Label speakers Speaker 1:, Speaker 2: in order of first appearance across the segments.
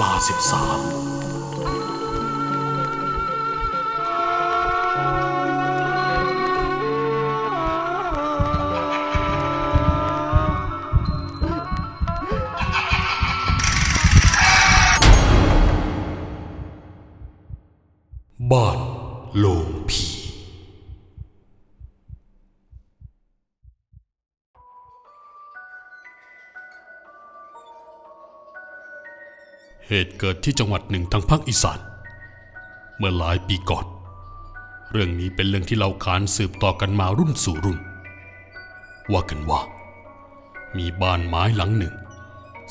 Speaker 1: ลาสิบสาม เหตุเกิดที่จังหวัดหนึ่งทางภาคอีสาน เมื่อหลายปีก่อน เรื่องนี้เป็นเรื่องที่เราขานสืบต่อกันมารุ่นสู่รุ่น ว่ากันว่า มีบ้านไม้หลังหนึ่ง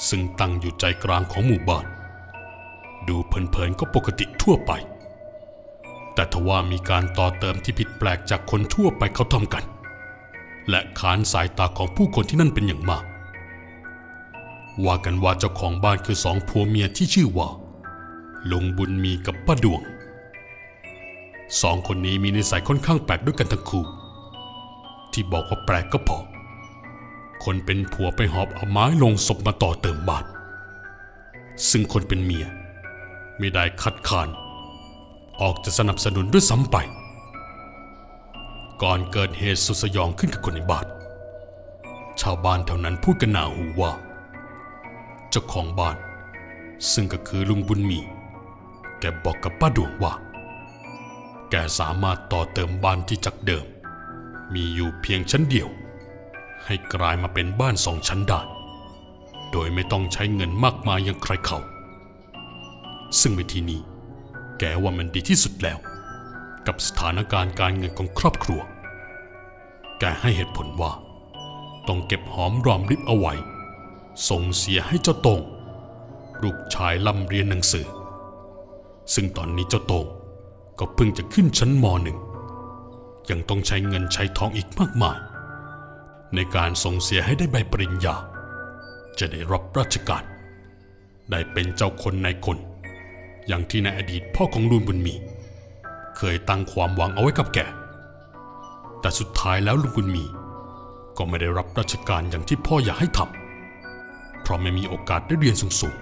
Speaker 1: ซึ่งตั้งอยู่ใจกลางของหมู่บ้าน ดูเพลินๆก็ปกติทั่วไป แต่ทว่ามีการต่อเติมที่ผิดแปลกจากคนทั่วไปเขาทำกัน และขานสายตาของผู้คนที่นั่นเป็นอย่างมาก ว่ากันว่าเจ้าของบ้านคือสองผัวเมียที่ชื่อว่าลุงบุญมีกับป้าดวง สองคนนี้มีนิสัยค่อนข้างแปลกด้วยกันทั้งคู่ ที่บอกว่าแปลกก็พอ คนเป็นผัวไปหอบเอาไม้ลงศพมาต่อเติมบ้าน ซึ่งคนเป็นเมีย ไม่ได้คัดค้าน ออกจะสนับสนุนด้วยซ้ำไป ก่อนเกิดเหตุสุดสยองขึ้นกับคนในบ้าน ชาวบ้านแถวนั้นพูดกันหนาหูว่า จ้าของบ้าน ซึ่งก็คือลุงบุญมี แกบอกกับป้าดวงว่า แกสามารถต่อเติมบ้านที่จากเดิม มีอยู่เพียงชั้นเดียว ให้กลายมาเป็นบ้านสองชั้นได้ โดยไม่ต้องใช้เงินมากมายอย่างใครเขา ซึ่งวิธีนี้ แกว่ามันดีที่สุดแล้ว กับสถานการณ์การเงินของครอบครัว แกให้เหตุผลว่า ต้องเก็บหอมรอมริบเอาไว้ ส่งเสียให้เจ้าโตงลูกชายลำเรียนหนังสือ ซึ่งตอนนี้เจ้าโตงก็เพิ่งจะขึ้นชั้นมหนึ่งยังต้องใช้เงินใช้ทองอีกมากมาย ในการส่งเสียให้ได้ใบปริญญา จะได้รับราชการ ได้เป็นเจ้าคนนายคน อย่างที่ในอดีตพ่อของลุงบุญมี เคยตั้งความหวังเอาไว้กับแกแต่สุดท้ายแล้วลุงบุญมี ก็ไม่ได้รับราชการอย่างที่พ่ออยากให้ทำ เพราะไม่มีโอกาสได้เรียนสูง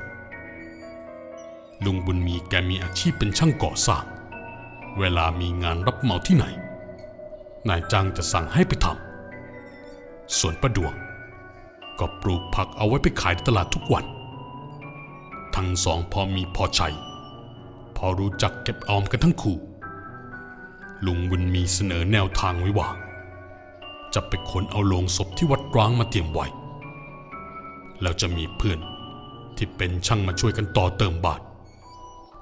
Speaker 1: ๆ ลุงบุญมีแกมีอาชีพเป็นช่างก่อสร้าง เวลามีงานรับเหมาที่ไหน นายจ้างจะสั่งให้ไปทำ ส่วนป้าดวง ก็ปลูกผักเอาไว้ไปขายในตลาดทุกวัน ทั้งสองพอมีพอใช้พอรู้จักเก็บออมกันทั้งคู่ ลุงบุญมีเสนอแนวทางไว้ว่า จะไปขนเอาโลงศพที่วัดร้างมาเตรียมไว้ แล้วจะมีเพื่อนที่เป็นช่างมาช่วยกันต่อเติมบาท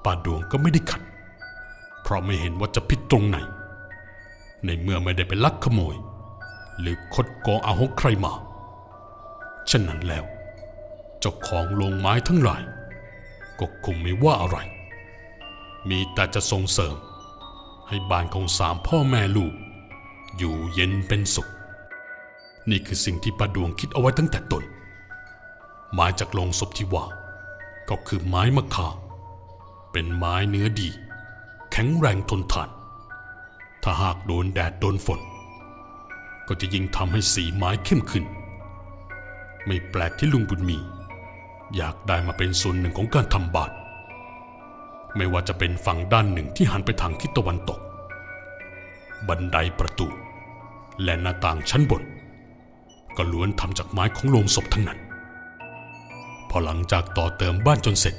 Speaker 1: ป้าดวงก็ไม่ได้ขัด เพราะไม่เห็นว่าจะผิดตรงไหน ในเมื่อไม่ได้ไปลักขโมย หรือคดโกงเอาของใครมาฉะนั้นแล้วเจ้าของโรงไม้ทั้งหลาย ก็คงไม่ว่าอะไร มีแต่จะส่งเสริม ให้บ้านของสามพ่อแม่ลูก อยู่เย็นเป็นสุข นี่คือสิ่งที่ป้าดวงคิดเอาไว้ตั้งแต่ต้น ม้จากโลงศพที่ว่า ก็คือไม้มะค่าเป็นไม้เนื้อดี แข็งแรงทนทาน ถ้าหากโดนแดดโดนฝน ก็จะยิ่งทำให้สีไม้เข้มขึ้น ไม่แปลกที่ลุงบุญมี อยากได้มาเป็นส่วนหนึ่งของการทำบาตรไม่ว่าจะเป็นฝั่งด้านหนึ่งที่หันไปทางทิศตะวันตก บันไดประตู และหน้าต่างชั้นบน ก็ล้วนทำจากไม้ของโลงศพทั้งนั้น พอหลังจากต่อเติมบ้านจนเสร็จ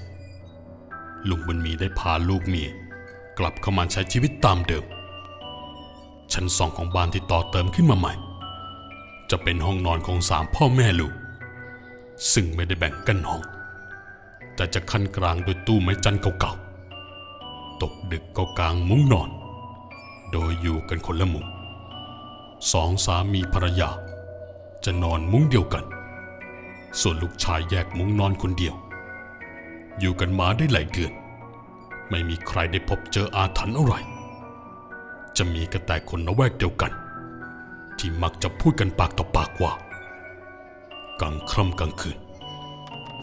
Speaker 1: ลุงบุญมีได้พาลูกเมียกลับเข้ามาใช้ชีวิตตามเดิม ชั้นสองของบ้านที่ต่อเติมขึ้นมาใหม่ จะเป็นห้องนอนของสามพ่อแม่ลูก ซึ่งไม่ได้แบ่งกันห้อง แต่จะขั้นกลางด้วยตู้ไม้จันเก่าๆ ตกดึกก็กลางมุ้งนอน โดยอยู่กันคนละมุมสองสามีภรรยาจะนอนมุ้งเดียวกัน ส่วนลูกชายแยกมุ้งนอนคนเดียว อยู่กันมาได้หลายเดือน ไม่มีใครได้พบเจออาถรรพ์อะไร จะมีก็แต่คนละแวกเดียวกัน ที่มักจะพูดกันปากต่อปากว่า กลางค่ำกลางคืน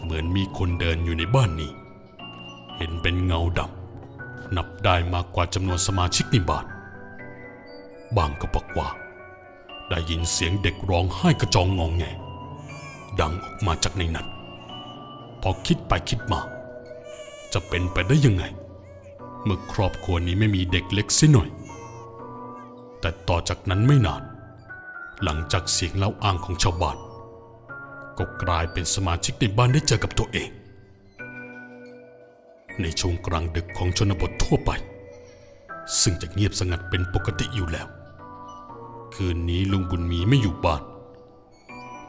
Speaker 1: เหมือนมีคนเดินอยู่ในบ้านนี้ เห็นเป็นเงาดำนับได้มากกว่าจำนวนสมาชิกในบ้านบางก็บอกว่า ได้ยินเสียงเด็กร้องไห้กระจองงองแง ดังออกมาจากในนั้น พอคิดไปคิดมา จะเป็นไปได้ยังไง เมื่อครอบครัวนี้ไม่มีเด็กเล็กสียหน่อย แต่ต่อจากนั้นไม่นาน หลังจากเสียงเล่าอ้างของชาวบ้านก็กลายเป็นสมาชิกในบ้านได้เจอกับตัวเอง ในช่วงกลางดึกของชนบททั่วไป ซึ่งจะเงียบสงัดเป็นปกติอยู่แล้ว คืนนี้ลุงบุญมีไม่อยู่บ้าน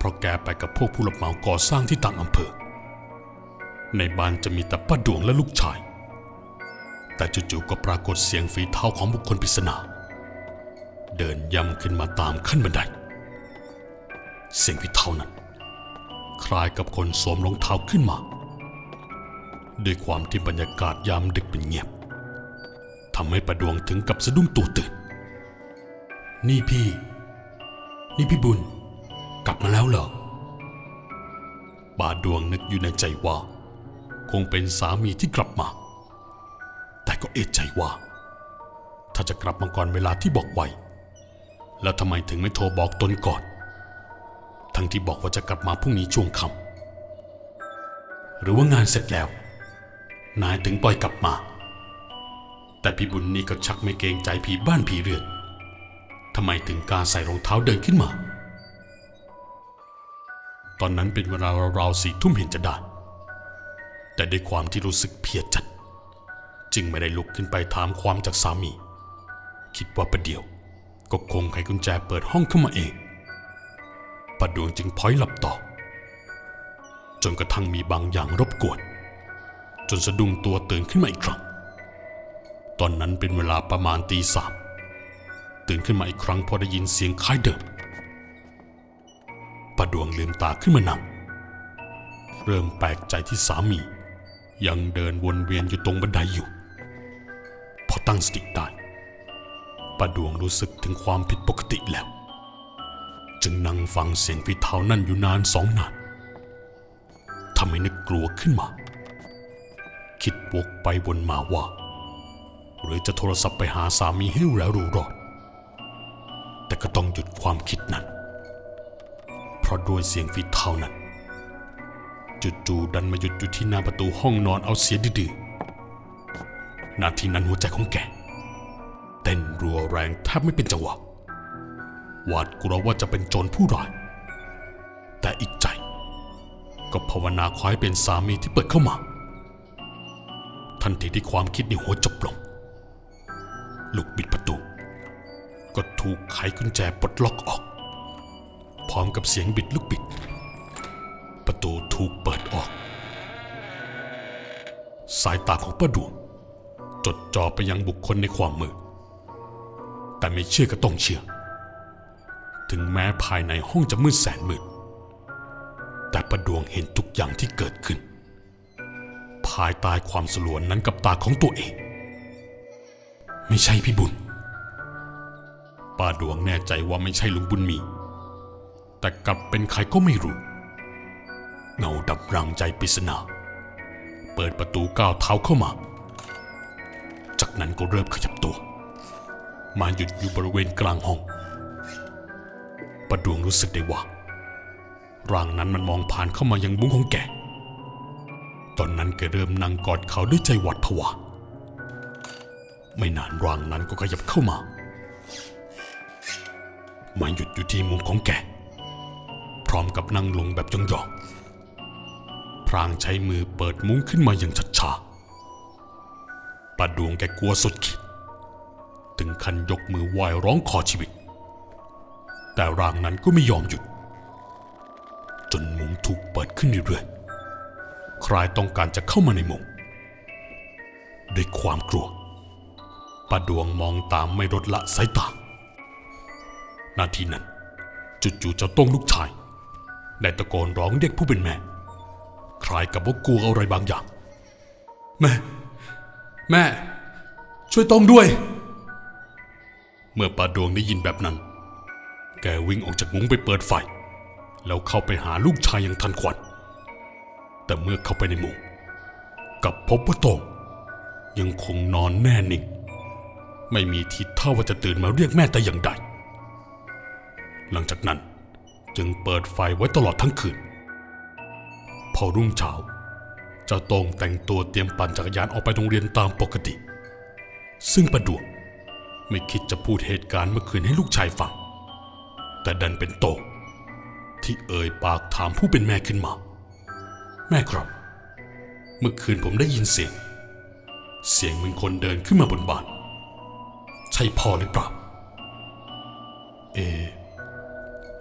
Speaker 1: เพราะแกไปกับพวกผู้รับเหมาก่อสร้างที่ต่างอำเภอ ในบ้านจะมีแต่ป้าดวงและลูกชาย แต่จู่ๆก็ปรากฏเสียงฝีเท้าของบุคคลปริศนาเดินย่ำขึ้นมาตามขั้นบันได เสียงฝีเท้านั้น คล้ายกับคนสวมรองเท้าขึ้นมา ด้วยความที่บรรยากาศยามดึกเป็นเงียบทำให้ประดวงถึงกับสะดุ้งตัวตื่น นี่พี่ นี่พี่บุญ กลับมาแล้วเหรอป่าดวงนึกอยู่ในใจว่า คงเป็นสามีที่กลับมา แต่ก็เอะใจว่า ถ้าจะกลับมาก่อนเวลาที่บอกไว้ แล้วทำไมถึงไม่โทรบอกตนก่อน ทั้งที่บอกว่าจะกลับมาพรุ่งนี้ช่วงค่ำหรือว่างานเสร็จแล้ว นายถึงปล่อยกลับมา แต่พี่บุญนี่ก็ชักไม่เกรงใจผีบ้านผีเรือนทำไมถึงกล้ารใส่รองเท้าเดินขึ้นมา ตอนนั้นเป็นเวลาราวๆสี่ทุ่มเห็นจะได้ แต่ด้วยความที่รู้สึกเพียจัด จึงไม่ได้ลุกขึ้นไปถามความจากสามี คิดว่าประเดี๋ยว ก็คงไขกุญแจเปิดห้องเข้ามาเองประดวงจึงพลอยหลับต่อ จนกระทั่งมีบางอย่างรบกวน จนสะดุ้งตัวตื่นขึ้นมาอีกครั้ง ตอนนั้นเป็นเวลาประมาณตีสามตื่นขึ้นมาอีกครั้งพอได้ยินเสียงคล้ายเดิม ประดวงลืมตาขึ้นมานั่งเริ่มแปลกใจที่สามี ยังเดินวนเวียนอยู่ตรงบันไดอยู่ พอตั้งสติได้ประดวงรู้สึกถึงความผิดปกติแล้ว จึงนั่งฟังเสียงฝีเท้านั่นอยู่นานสองนานทำให้นึกกลัวขึ้นมา คิดวกไปวนมาว่า หรือจะโทรศัพท์ไปหาสามีให้รู้แล้วรู้รอด แต่ก็ต้องหยุดความคิดนั้น ราะด้วยเสียงฝีเท้านั้นจู่ๆดันมาหยุดอยู่ที่หน้าประตูห้องนอนเอาเสียดื้อๆนาทีนั้นหัวใจของแกเต้นรัวแรงแทบไม่เป็นจังหวะหวาดกลัวว่าจะเป็นโจรผู้ร้ายแต่อีกใจ ก็ภาวนาขอให้เป็นสามีที่เปิดเข้ามา ทันทีที่ความคิดในหัวจบลง ลูกบิดประตู ก็ถูกไขกุญแจปลดล็อกออก พร้อมกับเสียงบิดลูกบิด ประตูถูกเปิดออก สายตาของป้าดวง จดจ่อไปยังบุคคลในความมืดแต่ไม่เชื่อก็ต้องเชื่อ ถึงแม้ภายในห้องจะมืดแสนมืด แต่ประดวงเห็นทุกอย่างที่เกิดขึ้น ภายใต้ความสลวนนั้นกับตาของตัวเอง ไม่ใช่พี่บุญป้าดวงแน่ใจว่าไม่ใช่ลุงบุญมี แต่กลับเป็นใครก็ไม่รู้ เงาดับรังใจปริศนาเปิดประตูก้าวเท้าเข้ามา จากนั้นก็เริ่มขยับตัว มาหยุดอยู่บริเวณกลางห้อง ประดวงรู้สึกได้ว่า ร่างนั้นมันมองผ่านเข้ามายังมุ้งของแก ตอนนั้นแกเริ่มนั่งกอดเขาด้วยใจหวาดผวา ไม่นานร่างนั้นก็ขยับเข้ามา มาหยุดอยู่ที่มุมของแก ร้อมกับนั่งลงแบบยองๆพรางใช้มือเปิดมุ้งขึ้นมาอย่างช้าๆป้าดวงแกกลัวสุดขีดถึงขั้นยกมือไหว้ร้องขอชีวิต แต่ร่างนั้นก็ไม่ยอมหยุด จนมุ้งถูกเปิดขึ้นเรื่อยๆ ใคลายต้องการจะเข้ามาในมุ้งด้วยความกลัวป้าดวงมองตามไม่ลดละสายตา นาทีนั้นจู่ๆเจ้าต้งลูกชาย ได้ตะโกนร้องเรียกผู้เป็นแม่ คล้ายกับว่ากลัวอะไรบางอย่าง แม่ แม่ ช่วยต้องด้วย เมื่อป้าดวงได้ยินแบบนั้น แกวิ่งออกจากมุ้งไปเปิดไฟ แล้วเข้าไปหาลูกชายอย่างทันควัน แต่เมื่อเข้าไปในมุ้งกับพบว่าโตงยังคงนอนแน่นิ่ง ไม่มีทีท่าว่าจะตื่นมาเรียกแม่แต่อย่างใด หลังจากนั้น จึงเปิดไฟไว้ตลอดทั้งคืน พอรุ่งเช้าเจ้าโตงแต่งตัวเตรียมปั่นจักรยานออกไปโรงเรียนตามปกติ ซึ่งประดวงไม่คิดจะพูดเหตุการณ์เมื่อคืนให้ลูกชายฟัง แต่ดันเป็นโตงที่เอ่ยปากถามผู้เป็นแม่ขึ้นมา แม่ครับ เมื่อคืนผมได้ยินเสียง เสียงเหมือนคนเดินขึ้นมาบนบ้าน ใช่พ่อหรือเปล่า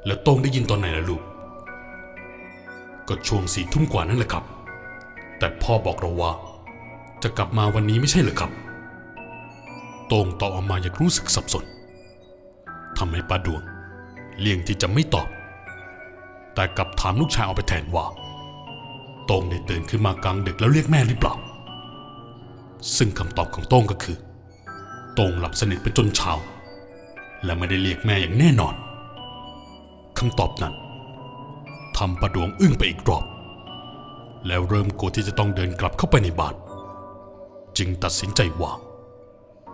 Speaker 1: แล้วโต้งได้ยินตอนไหนล่ะลูก ก็ช่วงสี่ทุ่มกว่านั่นแหละครับ แต่พ่อบอกเราว่า จะกลับมาวันนี้ไม่ใช่เหรอครับ โต้งตอบออกมาอย่างรู้สึกสับสนทำให้ป้าดวง เลี่ยงที่จะไม่ตอบ แต่กลับถามลูกชายเอาไปแทนว่า โต้งได้ตื่นขึ้นมากลางดึกแล้วเรียกแม่หรือเปล่า ซึ่งคำตอบของโต้งก็คือ โต้งหลับสนิทไปจนเช้า และไม่ได้เรียกแม่อย่างแน่นอน คำตอบนั้นทำประดวงอึ้งไปอีกรอบ แล้วเริ่มกลัวที่จะต้องเดินกลับเข้าไปในบ้าน จึงตัดสินใจว่า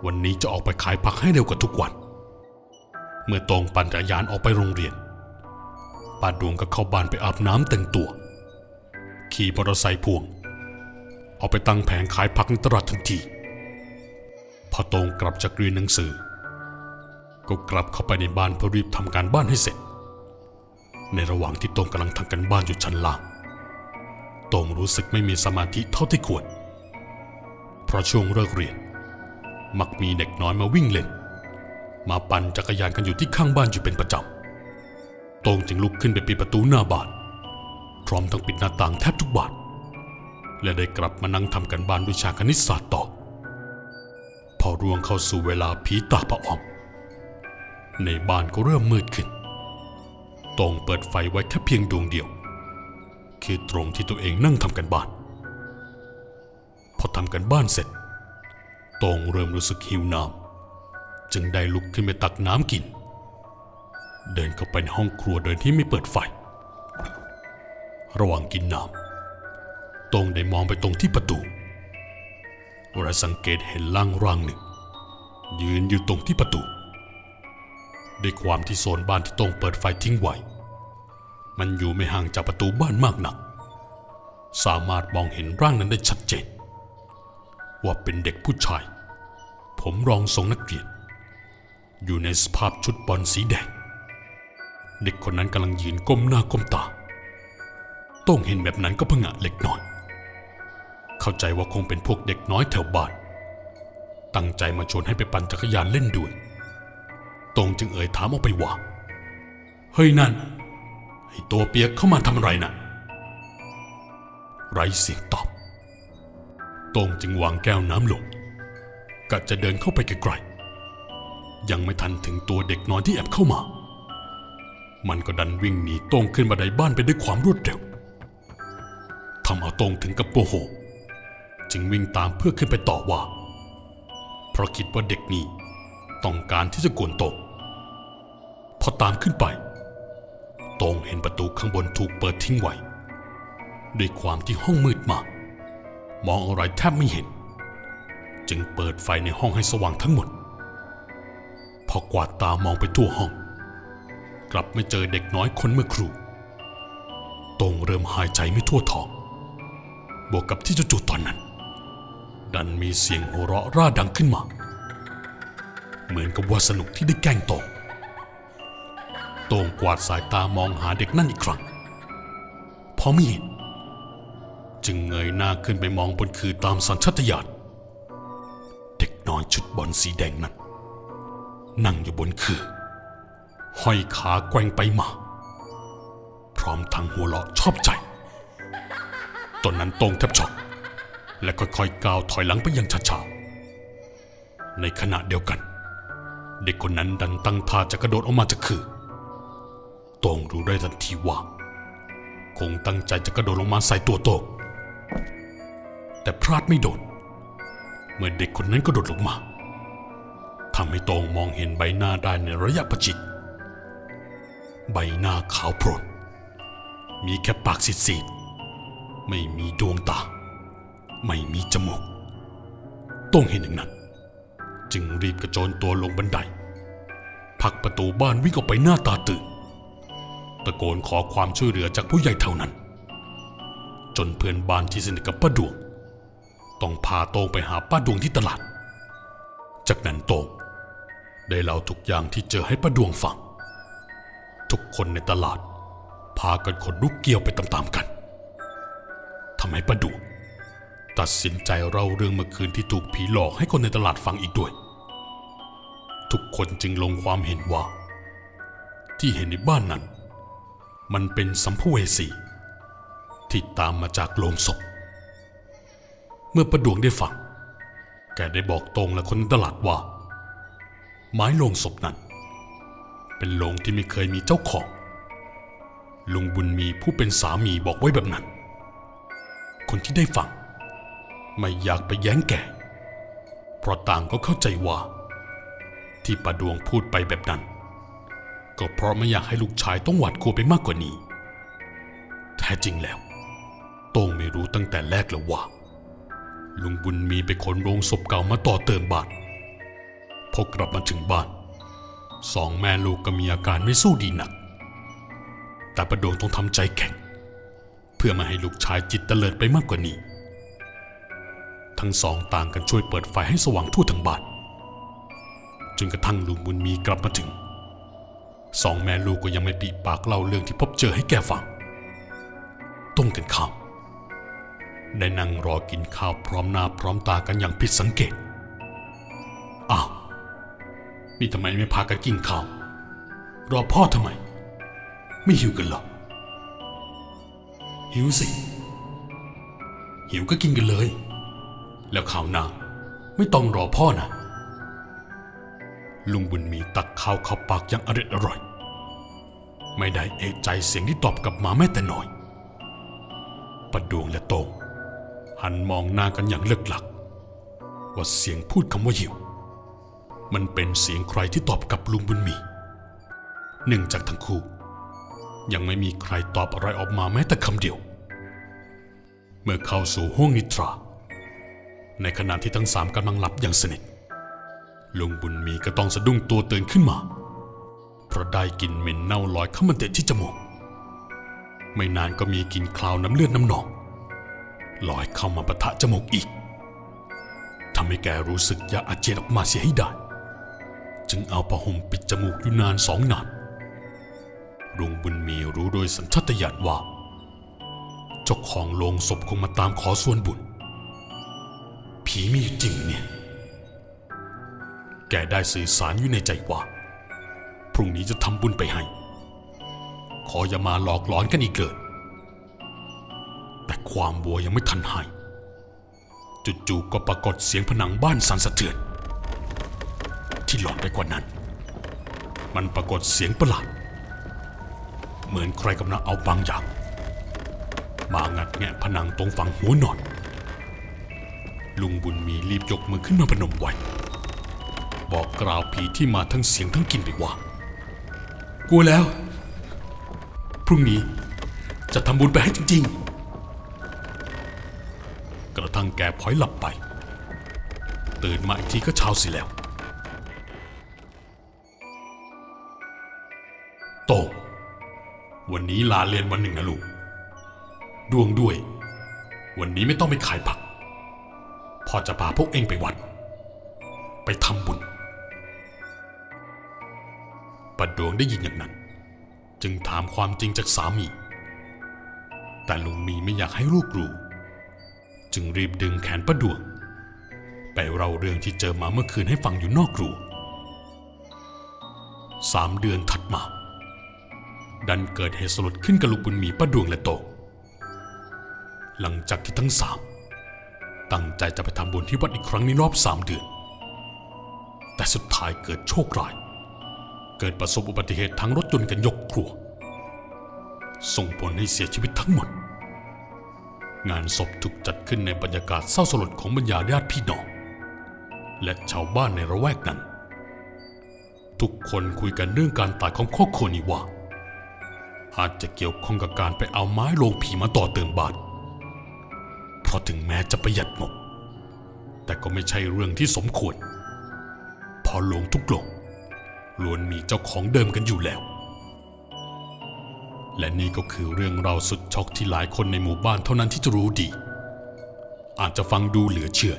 Speaker 1: วันนี้จะออกไปขายผักให้เร็วกว่าทุกวัน เมื่อตรงปั่นจักรยานออกไปโรงเรียนป้าดวงก็เข้าบ้านไปอาบน้ำแต่งตัว ขี่มอเตอร์ไซค์พ่วง เอาไปตั้งแผงขายผักในตลาดทันทีพอตรงกลับจากเรียนหนังสือ ก็กลับเข้าไปในบ้านเพื่อรีบทำการบ้านให้เสร็จ ในระหว่างที่ตรงกำลังทำการบ้านอยู่ชั้นล่างตรงรู้สึกไม่มีสมาธิเท่าที่ควร เพราะช่วงเลิกเรียน มักมีเด็กน้อยมาวิ่งเล่น มาปั่นจักรยานกันอยู่ที่ข้างบ้านอยู่เป็นประจำตรงจึงลุกขึ้นไปปิดประตูหน้าบ้าน พร้อมทั้งปิดหน้าต่างแทบทุกบานและได้กลับมานั่งทำกันบ้านวิชาคณิตศาสตร์ต่อ พอร่วงเข้าสู่เวลาผีตาประออมในบ้านก็เริ่มมืดขึ้น ตรงเปิดไฟไว้แค่เพียงดวงเดียว คือตรงที่ตัวเองนั่งทำกันบ้าน พอทำกันบ้านเสร็จ ตรงเริ่มรู้สึกหิวน้ำจึงได้ลุกขึ้นไปตักน้ำกิน เดินเข้าไปในห้องครัวโดยที่ไม่เปิดไฟ ระหว่างกินน้ำตรงได้มองไปตรงที่ประตูและสังเกตเห็นร่างร่างหนึ่ง ยืนอยู่ตรงที่ประตู ด้วยความที่โซนบ้านที่ตรงเปิดไฟทิ้งไว้ มันอยู่ไม่ห่างจากประตูบ้านมากนัก สามารถมองเห็นร่างนั้นได้ชัดเจน ว่าเป็นเด็กผู้ชาย ผมรองทรงนักเรียน อยู่ในสภาพชุดบอลสีแดง เด็กคนนั้นกำลังยืนก้มหน้าก้มตา ต้องเห็นแบบนั้นก็ผงะเล็กน้อย เข้าใจว่าคงเป็นพวกเด็กน้อยแถวบ้าน ตั้งใจมาชวนให้ไปปั่นจักรยานเล่นด้วย ตรงจึงเอ่ยถามออกไปว่า เฮ้ยนั่น ไอตัวเปียกเข้ามาทำอะไรนะ่ะ ไรเสียงตอบ ตรงจึงวางแก้วน้ำลงกะจะเดินเข้าไปไกลๆยังไม่ทันถึงตัวเด็กน้อยที่แอบเข้ามา มันก็ดันวิ่งหนีตรงขึ้นบันไดบ้านไปด้วยความรวดเร็วทำเอาตรงถึงกับโมโห จึงวิ่งตามเพื่อขึ้นไปต่อว่า เพราะคิดว่าเด็กนี้ ต้องการที่จะกวนตรงพอตามขึ้นไปตรงเห็นประตูข้างบนถูกเปิดทิ้งไว้ ด้วยความที่ห้องมืดมาก มองอะไรแทบไม่เห็น จึงเปิดไฟในห้องให้สว่างทั้งหมด พอกวาดตามองไปทั่วห้อง กลับไม่เจอเด็กน้อยคนเมื่อครู่ตรงเริ่มหายใจไม่ทั่วท้อง บวกกับที่จู่ๆตอนนั้น ดันมีเสียงหัวเราะร่าดังขึ้นมา เหมือนกับว่าสนุกที่ได้แกล้งตงตงกวาดสายตามองหาเด็กนั่นอีกครั้งพอไม่เห็น จึงเงยหน้าขึ้นไปมองบนคือตามสัญชาตญาณเด็กน้อยชุดบอลสีแดงนั้น นั่งอยู่บนคือห้อยขาแกว่งไปมา พร้อมทั้งหัวเราะชอบใจตอนนั้นตรงแทบช็อกและค่อยๆก้าวถอยหลังไปอยังช้าๆในขณะเดียวกัน เด็กคนนั้นดันตั้งท่าจะกระโดดออกมาจากคือตรงรู้ได้ทันทีว่า คงตั้งใจจะกระโดดลงมาใส่ตัวโตงแต่พลาดไม่โดนเมื่อเด็กคนนั้นกระโดดลงมาทำให้ตรงมองเห็นใบหน้าได้ในระยะประชิดใบหน้าขาวโพลนมีแค่ปากซีดๆไม่มีดวงตา ไม่มีจมูกต้องเห็นอย่างนั้น จึงรีบกระโจนตัวลงบันไดผักประตูบ้านวิ่งออกไปหน้าตาตื่น ตะโกนขอความช่วยเหลือจากผู้ใหญ่เท่านั้น จนเพื่อนบ้านที่สนิทกับป้าดวง ต้องพาโตงไปหาป้าดวงที่ตลาด จากนั้นโตงได้เล่าทุกอย่างที่เจอให้ป้าดวงฟัง ทุกคนในตลาด พากันขนลุกเกี่ยวไปตามๆกันทำให้ป้าดวง ตัดสินใจเล่าเรื่องเมื่อคืนที่ถูกผีหลอกให้คนในตลาดฟังอีกด้วย ทุกคนจึงลงความเห็นว่า ที่เห็นในบ้านนั้น มันเป็นสัมภเวสีที่ตามมาจากโลงศพ เมื่อประดวงได้ฟัง แกได้บอกตรงและคนในตลาดว่า ไม้โลงศพนั้น เป็นโลงที่ไม่เคยมีเจ้าของ ลุงบุญมีผู้เป็นสามีบอกไว้แบบนั้น คนที่ได้ฟัง ไม่อยากไปแย้งแกเพราะต่างก็เข้าใจว่า ที่ประดวงพูดไปแบบนั้น ก็เพราะไม่อยากให้ลูกชายต้องหวาดกลัวไปมากกว่านี้ แท้จริงแล้ว โต้งไม่รู้ตั้งแต่แรกแล้วว่า ลุงบุญมีไปขนโรงศพเก่ามาต่อเติมบ้านพอกลับมาถึงบ้าน สองแม่ลูกก็มีอาการไม่สู้ดีหนัก แต่ประโดงต้องทำใจแข็ง เพื่อไมาให้ลูกชายจิตเตลิดไปมากกว่านี้ ทั้งสองต่างกันช่วยเปิดไฟให้สว่างทั่วทั้งบ้านจนกระทั่งลุงบุญมีกลับมาถึง สองแม่ลูกก็ยังไม่ปีปากเล่าเรื่องที่พบเจอให้แกฟังต้งกันข้ามได้นั่งรอกินข้าวพร้อมหน้าพร้อมตากันอย่างผิดสังเกต อ้าวนี่ทำไมไม่พากันกินข้าว รอพ่อทำไม ไม่หิวกันหรอ หิวสิ หิวก็กินกันเลย แล้วข่าวหน้าไม่ต้องรอพ่อนะ ลุงบุญมีตักข้าวเข้าปากอย่างอร็ดอร่อย ไม่ได้เอะใจเสียงที่ตอบกลับมาแม้แต่น้อยประดวงและโตงหันมองหน้ากันอย่างเลิกหลัก ว่าเสียงพูดคำว่าหิว มันเป็นเสียงใครที่ตอบกับลุงบุญมีเนื่งจากทั้งคู่ ยังไม่มีใครตอบอะไรออกมาแม้แต่คำเดียว เมื่อเข้าสู่ห้วงนิทรา ในขณะที่ทั้งสามกำลังหลับอย่างสนิทลุงบุญมีก็ต้องสะดุ้งตัวตื่นขึ้นมา เพราะได้กลิ่นเหม็นเน่าลอยเข้ามาเตะที่จมูก ไม่นานก็มีกลิ่นคลาวน้ำเลือดน้ำหนองลอยเข้ามาปะทะจมูกอีกทำให้แกรู้สึกอยากอาเจียนออกมาเสียให้ได้ จึงเอาผ้าห่มปิดจมูกอยู่นานสองนานลุงบุญมีรู้โดยสัญชาตญาณว่าเจ้าของโลงศพคงมาตามขอส่วนบุญ ผีมีอยู่จริงเนี่ย แกได้สื่อสารอยู่ในใจว่า พรุ่งนี้จะทำบุญไปให้ ขออย่ามาหลอกหลอนกันอีกเลย แต่ความบัวยังไม่ทันหายจู่ๆก็ปรากฏเสียงผนังบ้านสั่นสะเทือน ที่หลอนไปกว่านั้น มันปรากฏเสียงประหลาด เหมือนใครกำลังเอาบางอย่าง มางัดแงะผนังตรงฝั่งหัวนอน ลุงบุญมีรีบยกมือขึ้นมาพนมไว้ บอกกล่าวผีที่มาทั้งเสียงทั้งกลินไปว่ากลัวแล้ว พรุ่งนี้จะทำบุญไปให้จริง ๆ กระทั่งแกพลอยหลับไป ตื่นมาอีกทีก็เช้าสิแล้ว โตงวันนี้ลาเรียนวันหนึ่งนะลูก ดวงด้วย วันนี้ไม่ต้องไปขายผัก พ่อจะพาพวกเองไปวัด ไปทำบุญปัดดวงได้ยินอย่างนั้น จึงถามความจริงจากสามี แต่ลุงมีไม่อยากให้ลูกรู้ จึงรีบดึงแขนป้าดวง ไปเล่าเรื่องที่เจอมาเมื่อคืนให้ฟังอยู่นอกรั้วสามเดือนถัดมา ดันเกิดเหตุสลดขึ้นกับลูกบุญมีป้าดวงและโต หลังจากที่ทั้งสาม ตั้งใจจะไปทำบุญที่วัดอีกครั้งในรอบสามเดือน แต่สุดท้ายเกิดโชคร้าย เกิดประสบอุบัติเหตุทั้งรถยนต์กันยกครัว ส่งผลให้เสียชีวิตทั้งหมด งานศพถูกจัดขึ้นในบรรยากาศเศร้าสลดของบรรดาญาติพี่น้อง และชาวบ้านในระแวกนั้น ทุกคนคุยกันเรื่องการตายของครอบครัวนี้ว่าอาจจะเกี่ยวข้องกับการไปเอาไม้ลงผีมาต่อเติมบ้าน เพราะถึงแม้จะประหยัดงบแต่ก็ไม่ใช่เรื่องที่สมควร พอโลงทุกโลงล้วนมีเจ้าของเดิมกันอยู่แล้ว และนี่ก็คือเรื่องราวสุดช็อกที่หลายคนในหมู่บ้านเท่านั้นที่จะรู้ดี อาจจะฟังดูเหลือเชื่อ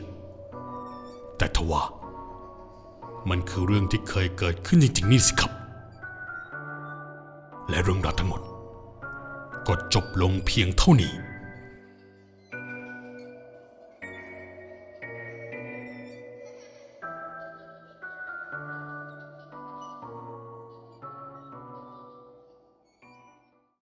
Speaker 1: แต่ทว่า มันคือเรื่องที่เคยเกิดขึ้นจริงๆนี่สิครับ และเรื่องราวทั้งหมดก็จบลงเพียงเท่านี้